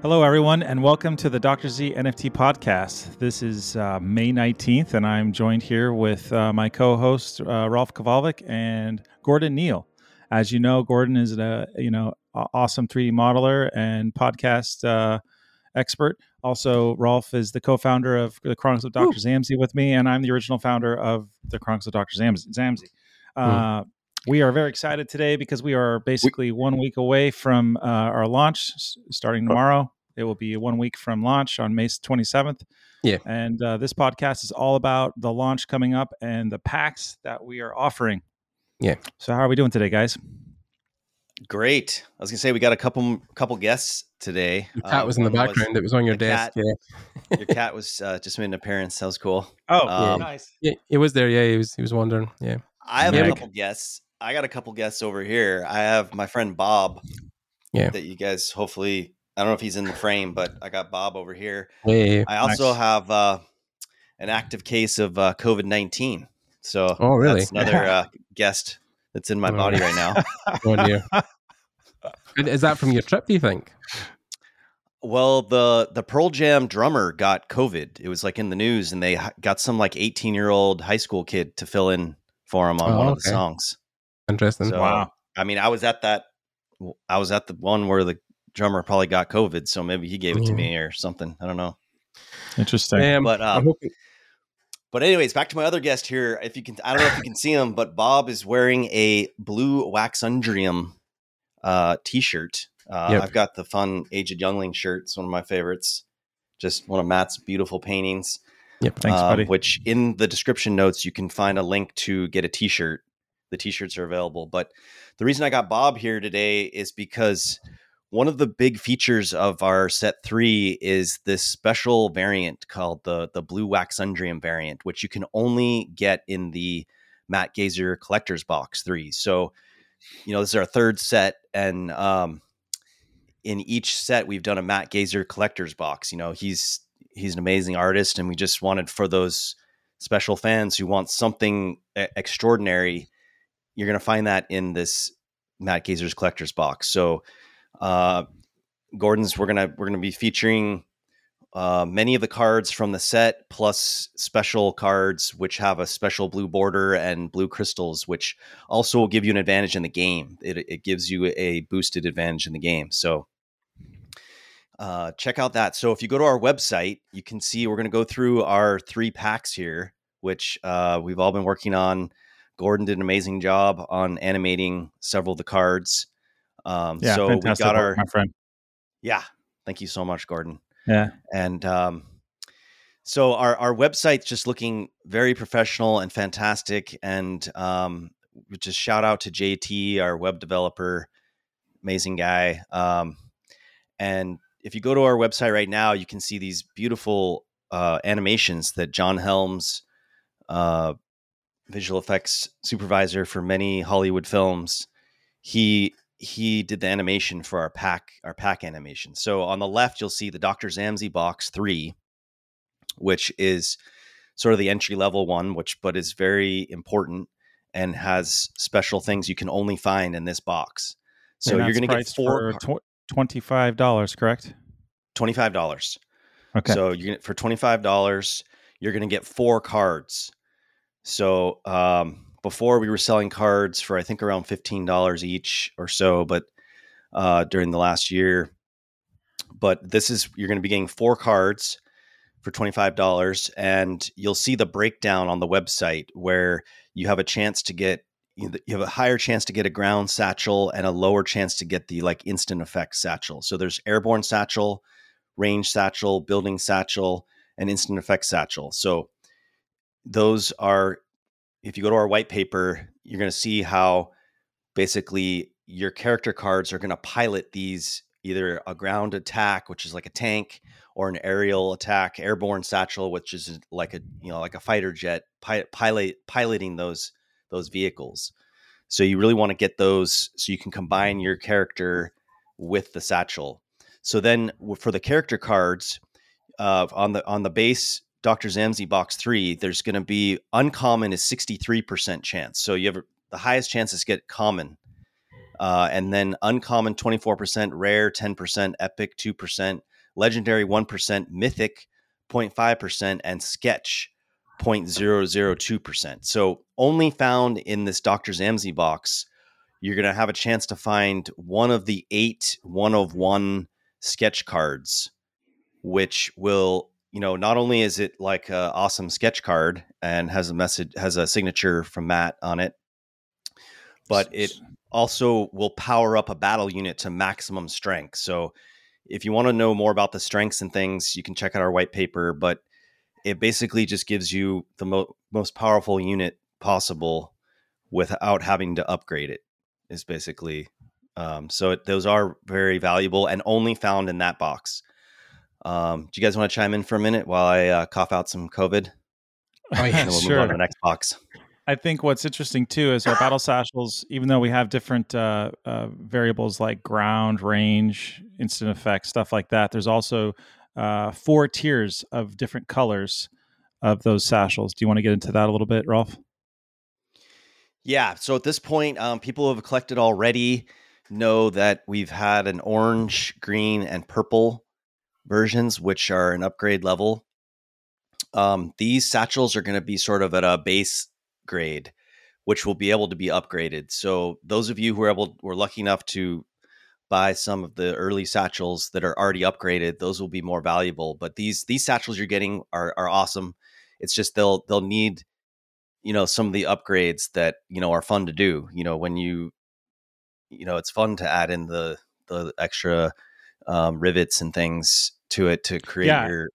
Hello, everyone, and welcome to the Dr. Z NFT podcast. This is uh, May 19th, and I'm joined here with uh, my co host, uh, Rolf Kowalczyk and Gordon Neal. As you know, Gordon is a you know awesome 3D modeler and podcast uh, expert. Also, Rolf is the co-founder of the Chronicles of Dr. Ooh. Zamzi with me, and I'm the original founder of the Chronicles of Dr. Zamzi. Uh, we are very excited today because we are basically one week away from uh, our launch starting tomorrow. It will be one week from launch on May 27th. Yeah. And uh, this podcast is all about the launch coming up and the packs that we are offering. Yeah. So how are we doing today, guys? Great. I was gonna say we got a couple couple guests today. Your cat uh, was in the background. Was it was on your desk. Cat, yeah. your cat was uh, just made an appearance. That was cool. Oh, um, nice. Yeah, it was there. Yeah, he was. He was wondering. Yeah. I have a couple guests. I got a couple guests over here. I have my friend Bob. Yeah. That you guys hopefully I don't know if he's in the frame, but I got Bob over here. Hey, I also nice. have uh, an active case of uh, COVID nineteen. So, oh really? That's another uh, guest that's in my oh. body right now. oh Is that from your trip? Do you think? Well, the the Pearl Jam drummer got COVID. It was like in the news, and they got some like eighteen year old high school kid to fill in for him on oh, one okay. of the songs. Interesting. So, wow. I mean, I was at that. I was at the one where the drummer probably got COVID, so maybe he gave it to me or something. I don't know. Interesting. Um, but uh, but anyways, back to my other guest here. If you can, I don't know if you can see him, but Bob is wearing a blue Waxundrium uh, t-shirt. Uh, yep. I've got the fun Aged Youngling shirt. It's one of my favorites. Just one of Matt's beautiful paintings. Yep. Thanks, uh, buddy. Which in the description notes you can find a link to get a t-shirt. The t-shirts are available. But the reason I got Bob here today is because one of the big features of our set three is this special variant called the the blue waxundrium variant, which you can only get in the Matt Gazer collector's box three. So, you know, this is our third set, and um, in each set we've done a Matt Gazer collector's box. You know, he's he's an amazing artist, and we just wanted for those special fans who want something extraordinary, you're going to find that in this Matt Gazer's collector's box. So uh, Gordon's we're gonna we're gonna be featuring uh, many of the cards from the set, plus special cards which have a special blue border and blue crystals, which also will give you an advantage in the game. It, it gives you a boosted advantage in the game. So uh, check out that. So if you go to our website, you can see we're going to go through our three packs here, which uh, we've all been working on. Gordon did an amazing job on animating several of the cards. Um, yeah, so we got our my friend. Yeah, thank you so much, Gordon. Yeah, and um, so our our website's just looking very professional and fantastic. And um, just shout out to JT, our web developer, amazing guy. Um, and if you go to our website right now, you can see these beautiful uh, animations that John Helms, uh, visual effects supervisor for many Hollywood films, he he did the animation for our pack our pack animation. So on the left you'll see the Dr. Zamzi box 3 which is sort of the entry level one which but is very important and has special things you can only find in this box. So you're going to get four tw- $25, correct? $25. Okay. So you get for $25 you're going to get four cards. So um before we were selling cards for I think around fifteen dollars each or so, but uh, during the last year. But this is you're going to be getting four cards for twenty five dollars, and you'll see the breakdown on the website where you have a chance to get you have a higher chance to get a ground satchel and a lower chance to get the like instant effect satchel. So there's airborne satchel, range satchel, building satchel, and instant effect satchel. So those are if you go to our white paper, you're going to see how basically your character cards are going to pilot these either a ground attack, which is like a tank, or an aerial attack, airborne satchel, which is like a you know like a fighter jet pilot piloting those those vehicles. So you really want to get those so you can combine your character with the satchel. So then for the character cards, uh, on the on the base Dr. Zamzi box three, there's going to be uncommon is 63% chance. So you have the highest chances get common. Uh, and then uncommon 24%, rare 10%, epic 2%, legendary 1%, mythic 0.5%, and sketch 0.002%. So only found in this Dr. Zamzi box, you're going to have a chance to find one of the eight one of one sketch cards, which will, you know, not only is it like an awesome sketch card and has a message, has a signature from Matt on it, but it also will power up a battle unit to maximum strength. So if you want to know more about the strengths and things, you can check out our white paper, but it basically just gives you the mo- most powerful unit possible without having to upgrade it is basically um, so it, those are very valuable and only found in that box um, do you guys want to chime in for a minute while i uh, cough out some covid oh yeah we'll sure. move on to the next box I think what's interesting too is our battle satchels, even though we have different uh, uh, variables like ground, range, instant effects, stuff like that, there's also uh, four tiers of different colors of those satchels. Do you want to get into that a little bit, Rolf? Yeah. So at this point, um, people who have collected already know that we've had an orange, green, and purple versions, which are an upgrade level. Um, these satchels are going to be sort of at a base grade, which will be able to be upgraded. So those of you who are able were lucky enough to buy some of the early satchels that are already upgraded, those will be more valuable. But these these satchels you're getting are are awesome. It's just they'll they'll need you know some of the upgrades that you know are fun to do. You know when you you know it's fun to add in the the extra um, rivets and things to it to create yeah. your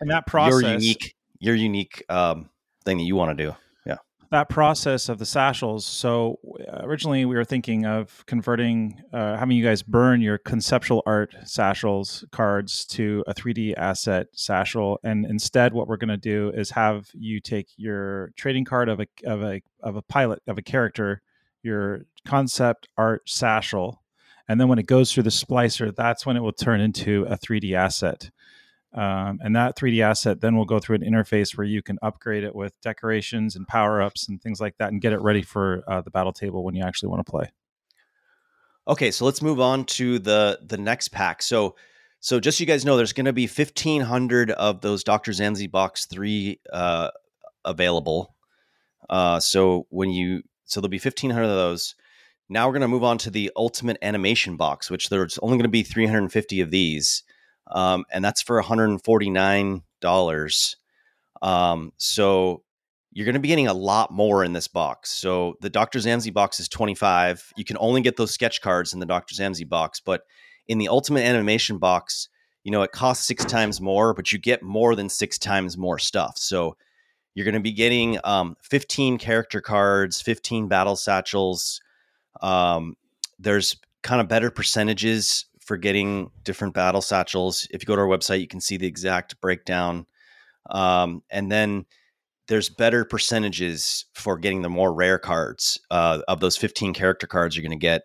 and that process your unique your unique um, thing that you want to do Yeah. that process of the satchels. So originally we were thinking of converting, uh, having you guys burn your conceptual art satchels cards to a 3D asset satchel, and instead what we're going to do is have you take your trading card of a of a of a pilot of a character, your concept art satchel, and then when it goes through the splicer, that's when it will turn into a 3D asset. Um, and that 3D asset then will go through an interface where you can upgrade it with decorations and power ups and things like that and get it ready for uh, the battle table when you actually want to play. Okay, so let's move on to the the next pack. So, so just so you guys know, there's going to be 1,500 of those Dr. Zamzi Box Three uh, available. Uh, so when you so there'll be 1,500 of those. Now we're going to move on to the Ultimate Animation Box, which there's only going to be 350 of these um, and that's for $149. Um, so you're going to be getting a lot more in this box. So the Dr. Zamzi box is 25. You can only get those sketch cards in the Dr. Zamzi box, but in the Ultimate Animation box, you know, it costs six times more, but you get more than six times more stuff. So you're going to be getting um, 15 character cards, 15 battle satchels. Um, there's kind of better percentages for getting different battle satchels. If you go to our website, you can see the exact breakdown. Um, and then there's better percentages for getting the more rare cards uh, of those 15 character cards you're going to get.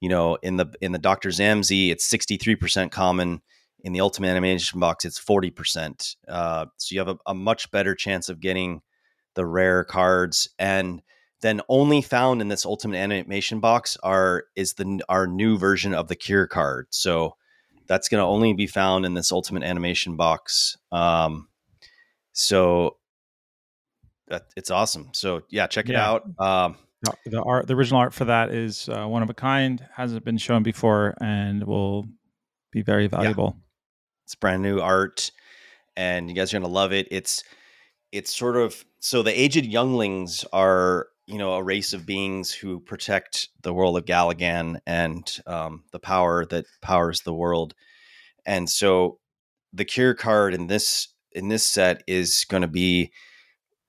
You know, in the in the Doctor Zamzi, it's 63% common. In the Ultimate Animation box, it's 40%. Uh, so you have a, a much better chance of getting the rare cards and then only found in this ultimate animation box are is the our new version of the cure card. So that's going to only be found in this ultimate animation box um so that it's awesome. So yeah check it yeah. out. Um the art the original art for that is uh, one of a kind hasn't been shown before and will be very valuable. Yeah. it's brand new art and you guys are going to love it. It's it's sort of so the aged younglings are you know a race of beings who protect the world of Galagan and um, the power that powers the world. And so the cure card in this in this set is going to be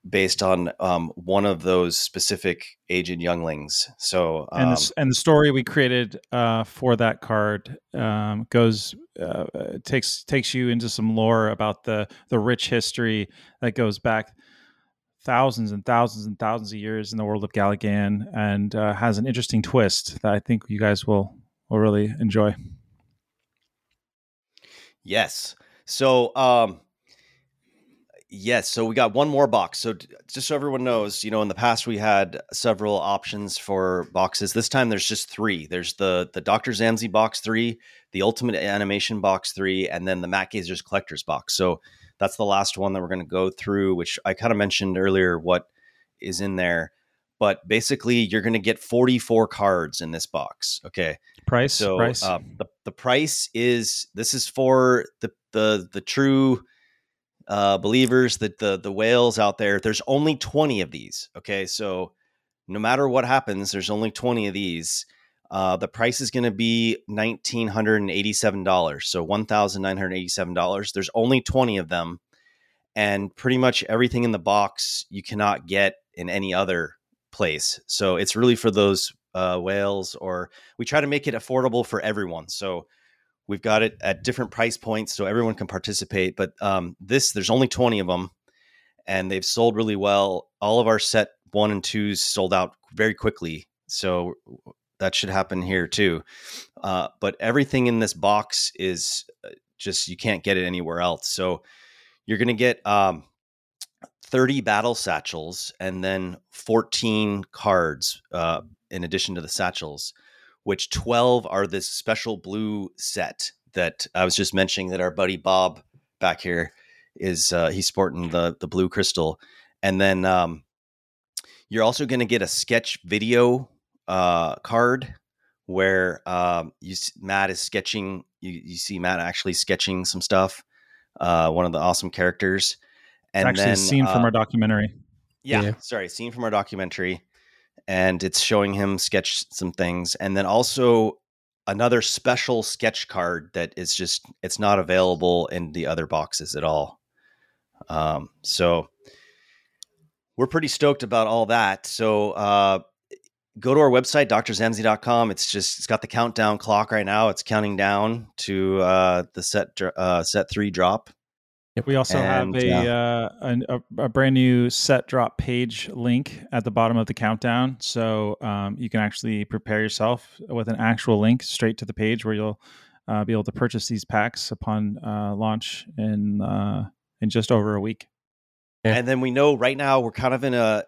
based on um, one of those specific aged younglings. So um, and, the, and the story we created uh, for that card um, goes uh, takes takes you into some lore about the the rich history that goes back thousands and thousands and thousands of years in the world of Galagan and uh, has an interesting twist that I think you guys will will really enjoy. Yes. So um Yes, so we got one more box. So just so everyone knows, you know, in the past we had several options for boxes. This time there's just three. There's the the Dr. Zamzi box three, the Ultimate Animation box three, and then the Matt Gazer's Collector's box. So that's the last one that we're going to go through, which I kind of mentioned earlier what is in there. But basically, you're going to get 44 cards in this box. Okay. Price. So price. Uh, the the price is this is for the the the true uh, believers that the the whales out there. There's only 20 of these. Okay, so no matter what happens, there's only 20 of these. Uh, the price is going to be nineteen hundred and eighty-seven dollars, so one thousand nine hundred eighty-seven dollars. There's only 20 of them, and pretty much everything in the box you cannot get in any other place. So it's really for those uh, whales, or we try to make it affordable for everyone. So we've got it at different price points so everyone can participate. But um, this, there's only 20 of them, and they've sold really well. All of our set one and twos sold out very quickly. So that should happen here too. Uh, but everything in this box is uh, just, you can't get it anywhere else. So you're going to get um, 30 battle satchels and then 14 cards uh, in addition to the satchels, which 12 are this special blue set that I was just mentioning that our buddy Bob back here is uh, he's sporting the the blue crystal, and then um, you're also going to get a sketch video uh, card where um, you Matt is sketching. You, you see Matt actually sketching some stuff. Uh, one of the awesome characters, and actually then, a scene from uh, our documentary. Yeah, yeah, sorry, scene from our documentary, and it's showing him sketch some things, and then also another special sketch card that is just it's not available in the other boxes at all. Um, so we're pretty stoked about all that. So uh, go to our website, drzamzi.com. It's just it's got the countdown clock right now. It's counting down to uh, the set uh, set three drop. We also and, have a, yeah. uh, a, a brand new set drop page link at the bottom of the countdown, so um, you can actually prepare yourself with an actual link straight to the page where you'll uh, be able to purchase these packs upon uh, launch in uh, in just over a week. Yeah. And then we know right now we're kind of in a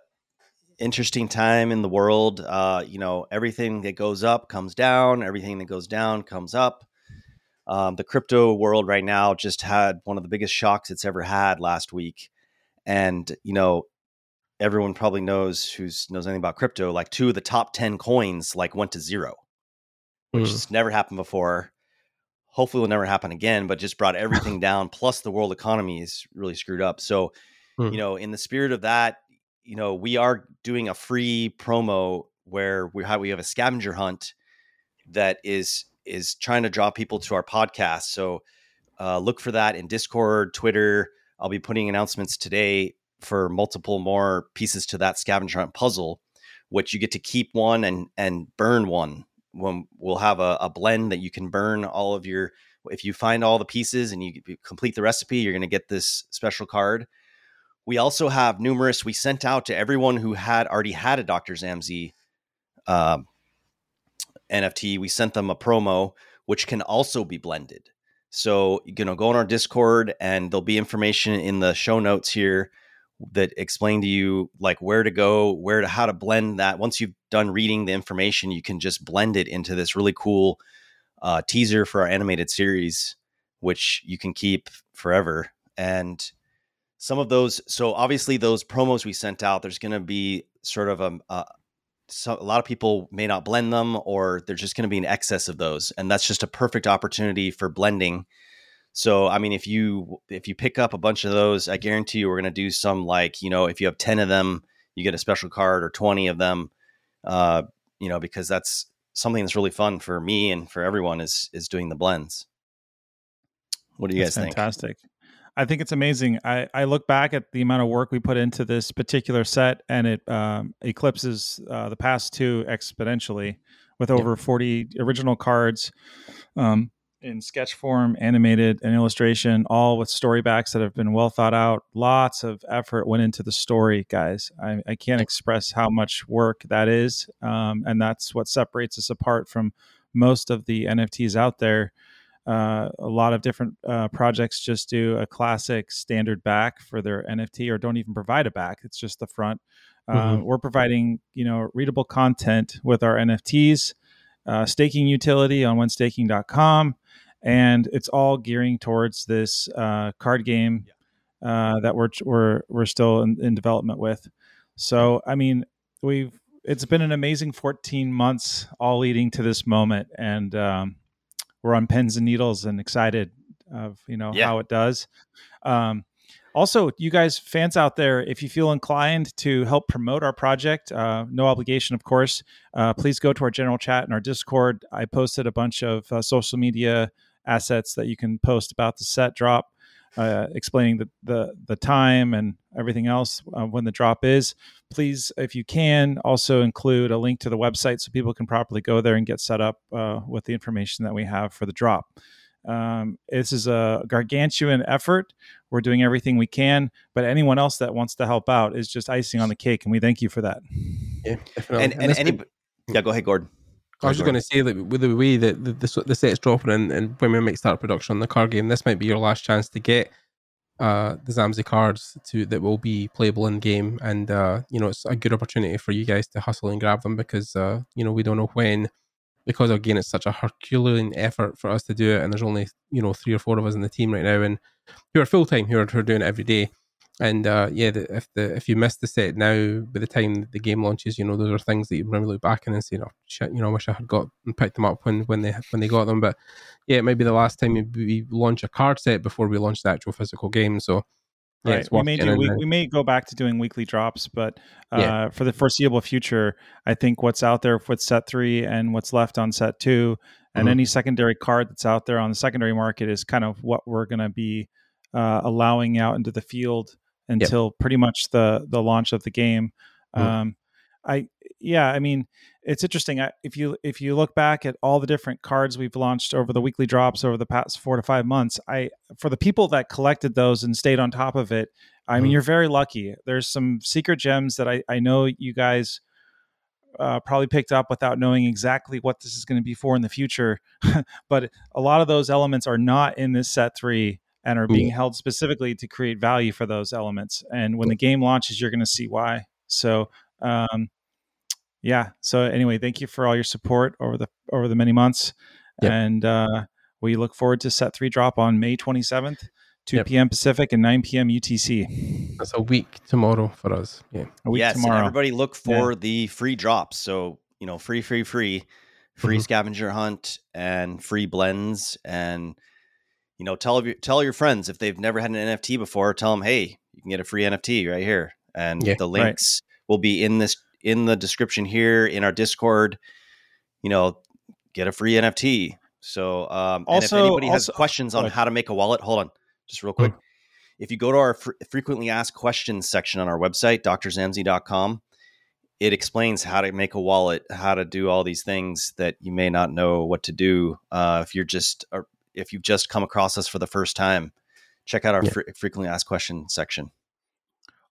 interesting time in the world. Uh, you know, everything that goes up comes down. Everything that goes down comes up. Um, the crypto world right now just had one of the biggest shocks it's ever had last week, and you know, everyone probably knows who's knows anything about crypto. Like two of the top ten coins like went to zero, which mm. has never happened before. Hopefully, will never happen again. But just brought everything down. Plus, the world economy is really screwed up. So, mm. you know, in the spirit of that, you know, we are doing a free promo where we have we have a scavenger hunt that is is trying to draw people to our podcast. So uh, look for that in Discord, Twitter. I'll be putting announcements today for multiple more pieces to that scavenger hunt puzzle, which you get to keep one and and burn one. When we'll have a, a blend that you can burn all of your. If you find all the pieces and you complete the recipe, you're going to get this special card. We also have numerous. We sent out to everyone who had already had a Dr. Zamzi uh, NFT, we sent them a promo which can also be blended. So you know, go on our Discord and there'll be information in the show notes here that explain to you like where to go, where to how to blend that. Once you've done reading the information, you can just blend it into this really cool uh, teaser for our animated series, which you can keep forever. And some of those, so obviously those promos we sent out, there's going to be sort of a, a so a lot of people may not blend them or there's just going to be an excess of those and that's just a perfect opportunity for blending. So i mean if you if you pick up a bunch of those i guarantee you we're going to do some like you know if you have 10 of them you get a special card or 20 of them uh you know because that's something that's really fun for me and for everyone is is doing the blends. What do you that's guys think? fantastic I think it's amazing. I, I look back at the amount of work we put into this particular set, and it um, eclipses uh, the past two exponentially with over yep. 40 original cards um, in sketch form, animated, and illustration, all with story backs that have been well thought out. Lots of effort went into the story, guys. I, I can't express how much work that is. Um, and that's what separates us apart from most of the NFTs out there uh, a lot of different uh, projects just do a classic standard back for their NFT or don't even provide a back. It's just the front. Uh, Mhm. we're providing you know readable content with our NFTs, uh, staking utility on whenstaking.com, and it's all gearing towards this uh, card game uh, that we're we're we're still in, in development with. So I mean, we've it's been an amazing 14 months, all leading to this moment, and um, we're on pins and needles and excited of you know Yeah. how it does. Um, also, you guys, fans out there, if you feel inclined to help promote our project, uh, no obligation, of course, uh, please go to our general chat and our Discord. I posted a bunch of uh, social media assets that you can post about the set drop, uh, explaining the, the the time and everything else uh, when the drop is. Please, if you can, also include a link to the website so people can properly go there and get set up uh, with the information that we have for the drop. Um, this is a gargantuan effort. We're doing everything we can, but anyone else that wants to help out is just icing on the cake, and we thank you for that. Yeah, definitely. and and this any, yeah, go ahead, Gordon. I was just going to say that with the way that the, the, the set's dropping and, and when we might start production on the card game, this might be your last chance to get uh, the Zamzi cards to that will be playable in game, and uh, you know it's a good opportunity for you guys to hustle and grab them because uh, you know we don't know when. Because again, it's such a Herculean effort for us to do it, and there's only you know three or four of us in the team right now, and who are full time, who are, who are doing it every day. And uh, yeah, the, if the if you miss the set now, by the time the game launches, you know those are things that you remember look back and say, "Oh shit," you know, I wish I had got and picked them up when when they when they got them. But yeah, it might be the last time we, launch a card set before we launch the actual physical game. So yeah, right. We may do. We, we may go back to doing weekly drops, but uh, Yeah. for the foreseeable future, I think what's out there with set three and what's left on set two, and Mhm. any secondary card that's out there on the secondary market is kind of what we're going to be uh, allowing out into the field until pretty much the the launch of the game. Mhm. Um, I yeah, I mean, it's interesting. I, if you if you look back at all the different cards we've launched over the weekly drops over the past four to five months, I for the people that collected those and stayed on top of it, I mean, Mhm. you're very lucky. There's some secret gems that I I know you guys. Uh, probably picked up without knowing exactly what this is going to be for in the future, but a lot of those elements are not in this set three and are being held specifically to create value for those elements. And when the game launches, you're going to see why. So, um, yeah. So anyway, thank you for all your support over the over the many months, Yep. and uh, we look forward to set three drop on May 27th, 2 Yep. p.m. Pacific and 9 p.m. UTC. That's a week tomorrow for us. Yeah. A week yes, and tomorrow. everybody look for the free drops. So you know, free, free, free, free Mhm. scavenger hunt and free blends, and you know, tell your tell your friends if they've never had an NFT before, tell them, hey, you can get a free NFT right here, and Yeah, the right. links will be in this in the description here in our Discord. You know, get a free NFT. So, um, and if Also- anybody has questions on how to make a wallet, hold on, just real quick. If you go to our fr- frequently asked questions section on our website, drzamzi.com, it explains how to make a wallet, how to do all these things that you may not know what to do uh, if you're just or if you've just come across us for the first time. Check out our Yeah. fre- frequently asked question section.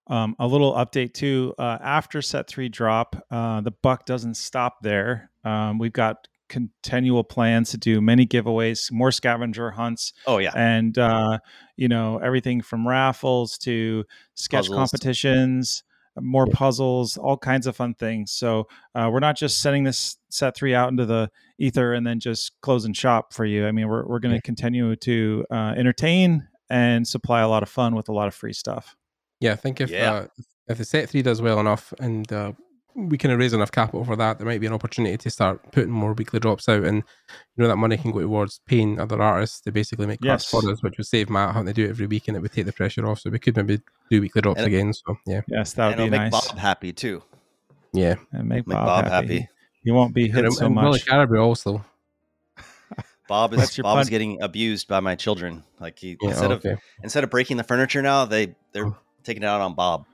Um, a little update too. Uh, after set three drop, uh, the buck doesn't stop there. Um, we've got continual plans to do many giveaways, more scavenger hunts, Oh yeah, and uh, you know everything from raffles to sketch Puzzles. competitions, more puzzles, all kinds of fun things. So uh, we're not just sending this set three out into the ether and then just closing shop for you. I mean, we're we're going to Yeah. continue to uh, entertain and supply a lot of fun with a lot of free stuff. Yeah, I think if Yeah. uh, if the set three does well enough and uh, we can raise enough capital for that, there might be an opportunity to start putting more weekly drops out, and you know that money can go towards paying other artists to basically make cards Yes. for us, which would save Matt having to do it every week, and it would take the pressure off. So we could maybe do weekly drops And- again. So yeah, Yes, that would be it'll make nice. Bob happy too. yeah. And make, Make Bob, Bob happy. happy. He won't be hit and, so and Willie much. Caribou also. Bob is your Bob is pun. getting abused by my children. Like he Yeah, instead of instead of breaking the furniture now, they they're Oh. taking it out on Bob.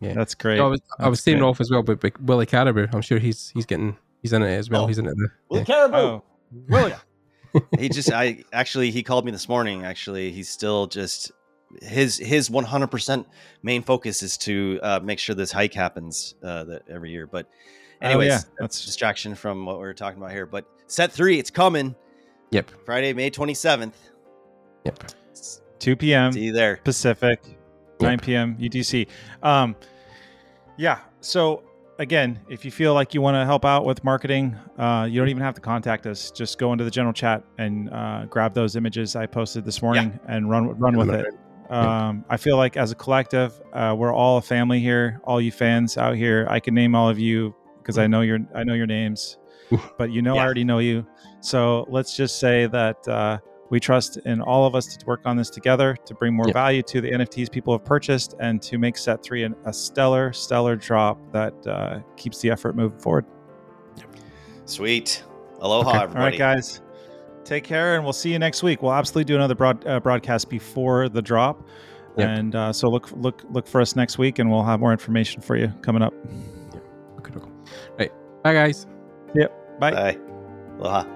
Yeah, that's great. I was I was That's saying off as well, but, but Willie Caribou, I'm sure he's he's getting he's in it as well. Oh. He's in it. The, yeah. Caribou. Oh, Willie. he just I actually he called me this morning. Actually, he's still just his his 100% main focus is to uh, make sure this hike happens uh, that every year. But Oh, anyways, yeah, that's that's- distraction from what we are talking about here. But set three, it's coming. Yep. Friday, May 27th. Yep. 2 p.m. See you there. Pacific, 9 p.m. UTC. Um, yeah. So again, if you feel like you want to help out with marketing, uh, you don't even have to contact us. Just go into the general chat and uh, grab those images I posted this morning and run run with it. Um, I feel like as a collective, uh, we're all a family here. All you fans out here, I can name all of you because I know your I know your names, but you know I already know you. So let's just say that uh, we trust in all of us to work on this together to bring more Yep. value to the NFTs people have purchased and to make Set Three an, a stellar, stellar drop that uh, keeps the effort moving forward. Sweet. Aloha, Okay. everybody. All right, guys. Take care, and we'll see you next week. We'll absolutely do another broad, uh, broadcast before the drop, Yep. and uh, so look look look for us next week, and we'll have more information for you coming up. Okay, okay. Right. Bye, guys. Bye. Bye. Aloha.